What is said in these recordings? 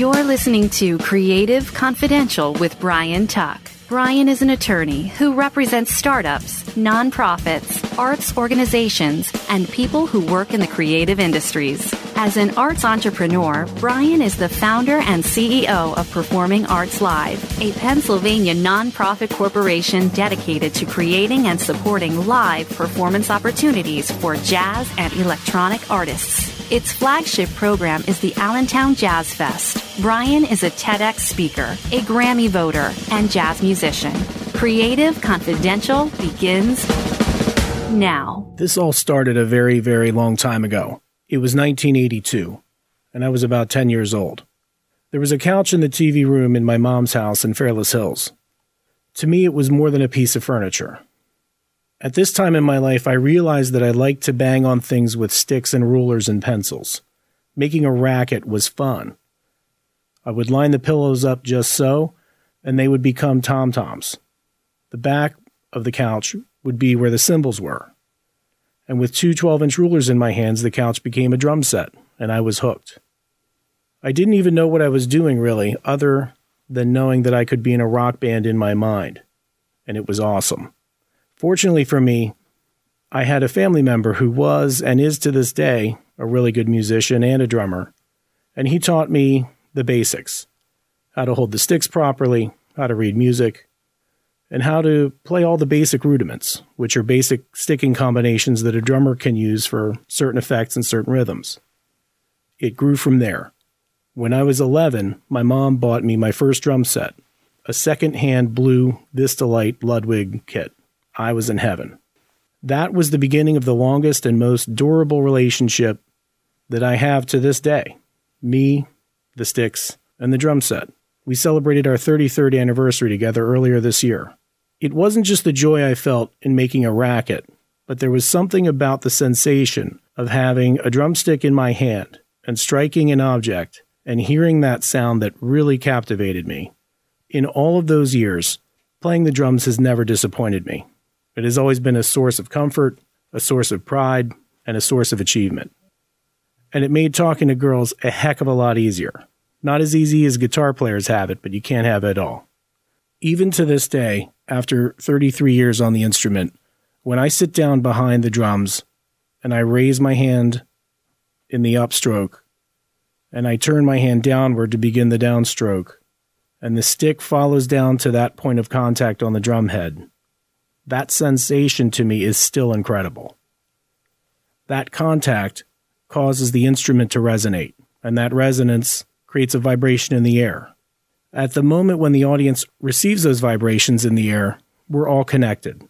You're listening to Creative Confidential with Brian Tuck. Brian is an attorney who represents startups, nonprofits, arts organizations, and people who work in the creative industries. As an arts entrepreneur, Brian is the founder and CEO of Performing Arts Live, a Pennsylvania nonprofit corporation dedicated to creating and supporting live performance opportunities for jazz and electronic artists. Its flagship program is the Allentown Jazz Fest. Brian is a TEDx speaker, a Grammy voter, and jazz musician. Creative Confidential begins now. This all started a very, very long time ago. It was 1982, and I was about 10 years old. There was a couch in the TV room in my mom's house in Fairless Hills. To me, it was more than a piece of furniture. At this time in my life, I realized that I liked to bang on things with sticks and rulers and pencils. Making a racket was fun. I would line the pillows up just so, and they would become tom toms. The back of the couch would be where the cymbals were. And with two 12 inch rulers in my hands, the couch became a drum set, and I was hooked. I didn't even know what I was doing really, other than knowing that I could be in a rock band in my mind. And it was awesome. Fortunately for me, I had a family member who was and is to this day a really good musician and a drummer, and he taught me the basics how to hold the sticks properly, how to read music, and how to play all the basic rudiments, which are basic sticking combinations that a drummer can use for certain effects and certain rhythms. It grew from there. When I was 11, my mom bought me my first drum set, a second hand blue Vistalite Ludwig kit. I was in heaven. That was the beginning of the longest and most durable relationship that I have to this day. Me, the sticks, and the drum set. We celebrated our 33rd anniversary together earlier this year. It wasn't just the joy I felt in making a racket, but there was something about the sensation of having a drumstick in my hand and striking an object and hearing that sound that really captivated me. In all of those years, playing the drums has never disappointed me. It has always been a source of comfort, a source of pride, and a source of achievement. And it made talking to girls a heck of a lot easier. Not as easy as guitar players have it, but you can't have it at all. Even to this day, after 33 years on the instrument, when I sit down behind the drums and I raise my hand in the upstroke and I turn my hand downward to begin the downstroke, and the stick follows down to that point of contact on the drum head, that sensation to me is still incredible. That contact causes the instrument to resonate, and that resonance creates a vibration in the air. At the moment when the audience receives those vibrations in the air, we're all connected.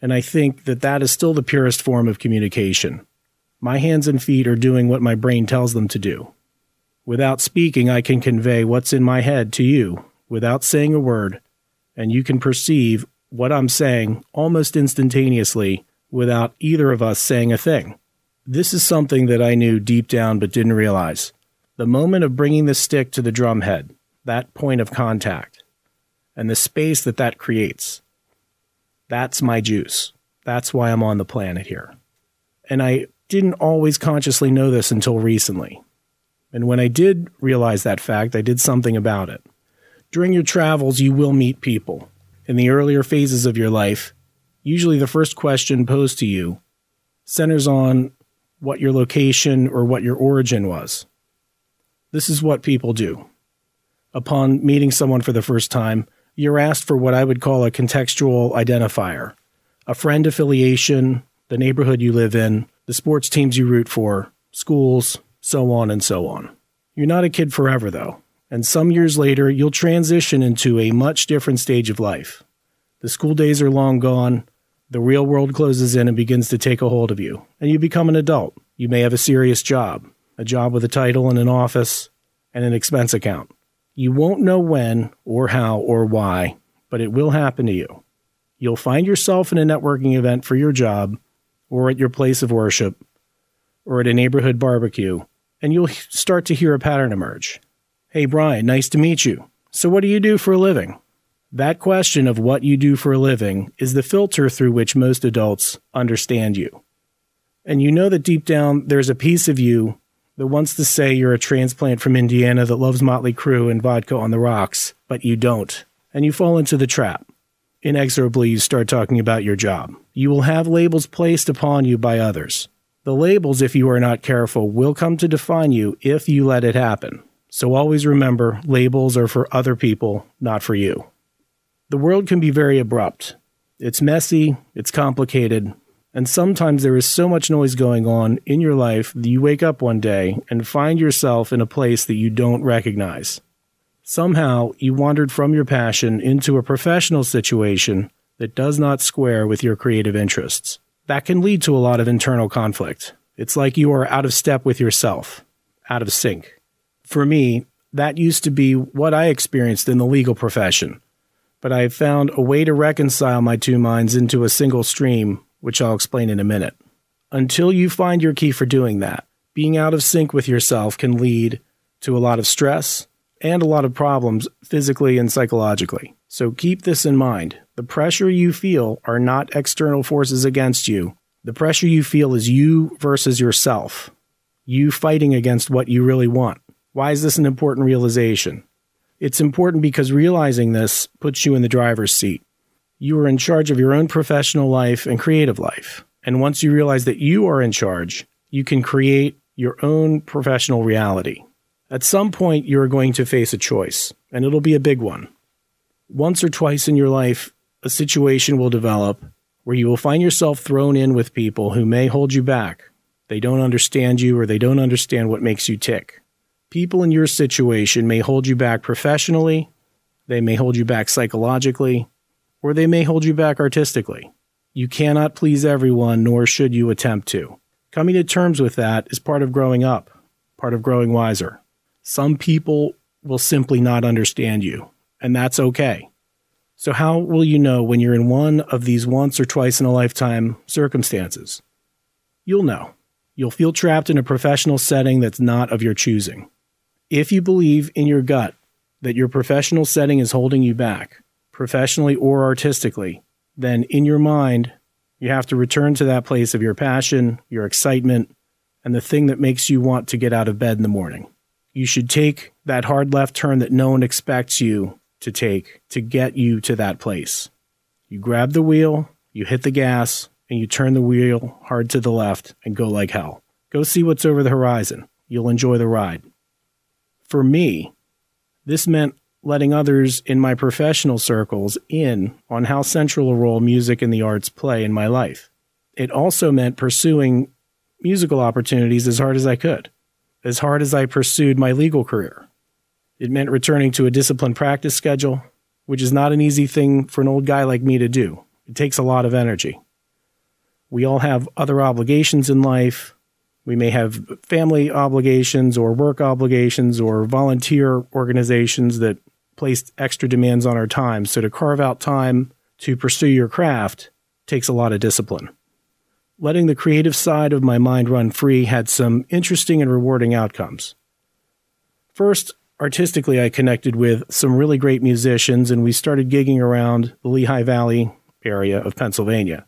And I think that that is still the purest form of communication. My hands and feet are doing what my brain tells them to do. Without speaking, I can convey what's in my head to you without saying a word, and you can perceive what I'm saying almost instantaneously without either of us saying a thing. This is something that I knew deep down but didn't realize. The moment of bringing the stick to the drum head, that point of contact, and the space that that creates, that's my juice. That's why I'm on the planet here. And I didn't always consciously know this until recently. And when I did realize that fact, I did something about it. During your travels, you will meet people in the earlier phases of your life, usually the first question posed to you centers on what your location or what your origin was. This is what people do. Upon meeting someone for the first time, you're asked for what I would call a contextual identifier a friend affiliation, the neighborhood you live in, the sports teams you root for, schools, so on and so on. You're not a kid forever, though and some years later, you'll transition into a much different stage of life. The school days are long gone, the real world closes in and begins to take a hold of you, and you become an adult. You may have a serious job, a job with a title and an office and an expense account. You won't know when or how or why, but it will happen to you. You'll find yourself in a networking event for your job, or at your place of worship, or at a neighborhood barbecue, and you'll start to hear a pattern emerge. Hey, Brian, nice to meet you. So, what do you do for a living? That question of what you do for a living is the filter through which most adults understand you. And you know that deep down there's a piece of you that wants to say you're a transplant from Indiana that loves Motley Crue and vodka on the rocks, but you don't. And you fall into the trap. Inexorably, you start talking about your job. You will have labels placed upon you by others. The labels, if you are not careful, will come to define you if you let it happen. So always remember labels are for other people, not for you. The world can be very abrupt. It's messy, it's complicated, and sometimes there is so much noise going on in your life that you wake up one day and find yourself in a place that you don't recognize. Somehow, you wandered from your passion into a professional situation that does not square with your creative interests. That can lead to a lot of internal conflict. It's like you are out of step with yourself, out of sync. For me, that used to be what I experienced in the legal profession, but I have found a way to reconcile my two minds into a single stream, which I'll explain in a minute. Until you find your key for doing that, being out of sync with yourself can lead to a lot of stress and a lot of problems physically and psychologically. So keep this in mind. The pressure you feel are not external forces against you. The pressure you feel is you versus yourself, you fighting against what you really want. Why is this an important realization? It's important because realizing this puts you in the driver's seat. You are in charge of your own professional life and creative life. And once you realize that you are in charge, you can create your own professional reality. At some point, you're going to face a choice, and it'll be a big one. Once or twice in your life, a situation will develop where you will find yourself thrown in with people who may hold you back. They don't understand you or they don't understand what makes you tick. People in your situation may hold you back professionally, they may hold you back psychologically, or they may hold you back artistically. You cannot please everyone, nor should you attempt to. Coming to terms with that is part of growing up, part of growing wiser. Some people will simply not understand you, and that's okay. So, how will you know when you're in one of these once or twice in a lifetime circumstances? You'll know. You'll feel trapped in a professional setting that's not of your choosing. If you believe in your gut that your professional setting is holding you back, professionally or artistically, then in your mind, you have to return to that place of your passion, your excitement, and the thing that makes you want to get out of bed in the morning. You should take that hard left turn that no one expects you to take to get you to that place. You grab the wheel, you hit the gas, and you turn the wheel hard to the left and go like hell. Go see what's over the horizon. You'll enjoy the ride. For me, this meant letting others in my professional circles in on how central a role music and the arts play in my life. It also meant pursuing musical opportunities as hard as I could, as hard as I pursued my legal career. It meant returning to a disciplined practice schedule, which is not an easy thing for an old guy like me to do. It takes a lot of energy. We all have other obligations in life. We may have family obligations or work obligations or volunteer organizations that place extra demands on our time. So to carve out time to pursue your craft takes a lot of discipline. Letting the creative side of my mind run free had some interesting and rewarding outcomes. First, artistically, I connected with some really great musicians, and we started gigging around the Lehigh Valley area of Pennsylvania.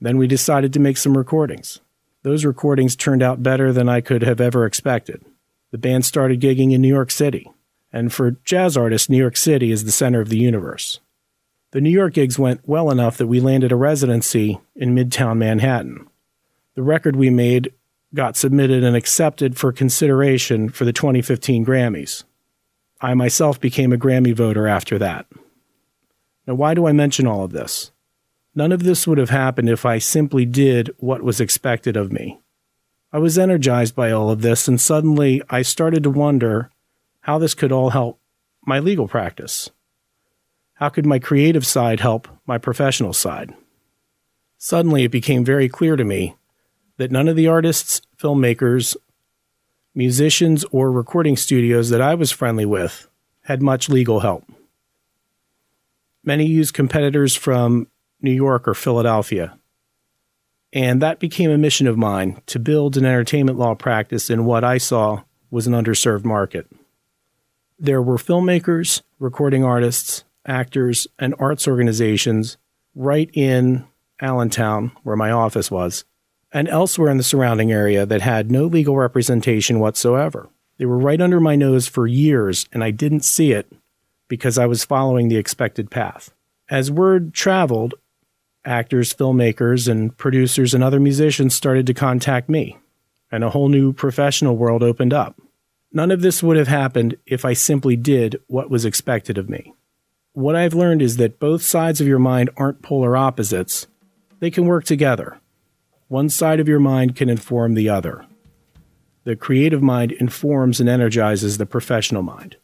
Then we decided to make some recordings. Those recordings turned out better than I could have ever expected. The band started gigging in New York City, and for jazz artists, New York City is the center of the universe. The New York gigs went well enough that we landed a residency in Midtown Manhattan. The record we made got submitted and accepted for consideration for the 2015 Grammys. I myself became a Grammy voter after that. Now, why do I mention all of this? None of this would have happened if I simply did what was expected of me. I was energized by all of this, and suddenly I started to wonder how this could all help my legal practice. How could my creative side help my professional side? Suddenly, it became very clear to me that none of the artists, filmmakers, musicians, or recording studios that I was friendly with had much legal help. Many used competitors from New York or Philadelphia. And that became a mission of mine to build an entertainment law practice in what I saw was an underserved market. There were filmmakers, recording artists, actors, and arts organizations right in Allentown, where my office was, and elsewhere in the surrounding area that had no legal representation whatsoever. They were right under my nose for years, and I didn't see it because I was following the expected path. As word traveled, actors, filmmakers, and producers and other musicians started to contact me, and a whole new professional world opened up. None of this would have happened if I simply did what was expected of me. What I've learned is that both sides of your mind aren't polar opposites, they can work together. One side of your mind can inform the other. The creative mind informs and energizes the professional mind.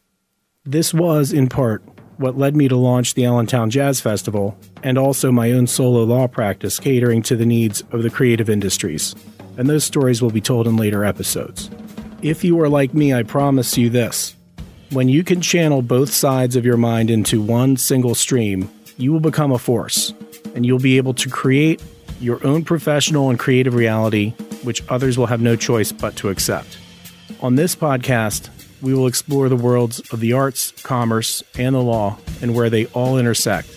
This was, in part, what led me to launch the Allentown Jazz Festival and also my own solo law practice catering to the needs of the creative industries. And those stories will be told in later episodes. If you are like me, I promise you this when you can channel both sides of your mind into one single stream, you will become a force and you'll be able to create your own professional and creative reality, which others will have no choice but to accept. On this podcast, we will explore the worlds of the arts, commerce, and the law and where they all intersect.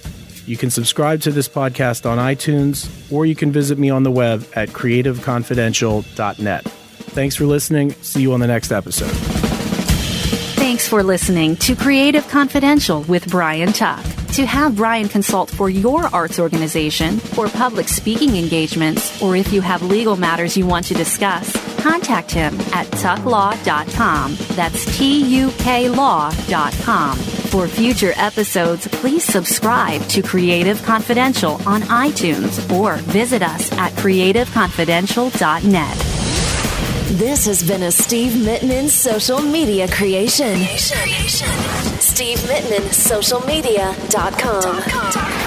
You can subscribe to this podcast on iTunes or you can visit me on the web at creativeconfidential.net. Thanks for listening. See you on the next episode. Thanks for listening to Creative Confidential with Brian Tuck. To have Brian consult for your arts organization, for public speaking engagements, or if you have legal matters you want to discuss, contact him at tucklaw.com. That's T U K law.com. For future episodes, please subscribe to Creative Confidential on iTunes or visit us at creativeconfidential.net. This has been a Steve Mittman social media creation. creation. Steve Mittman, socialmedia.com.